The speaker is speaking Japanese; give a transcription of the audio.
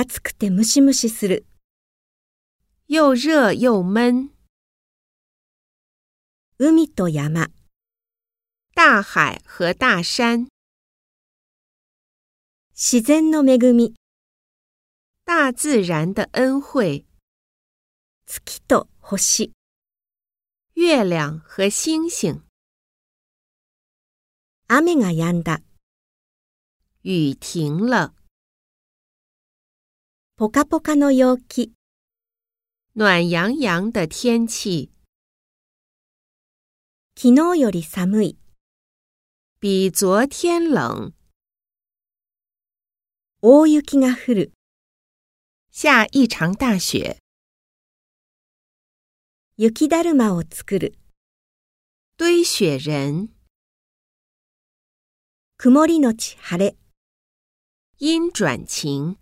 暑くてムシムシする。又热又闷。海と山、大海和大山，自然の恵み、大自然的恩惠，月と星、月亮和星星，雨が止んだ。雨停了，ポカポカの陽気、暖洋洋的天气，昨日より寒い。比昨天冷。大雪が降る。下一场大雪，雪だるまを作る。堆雪人，曇りのち晴れ。阴转晴。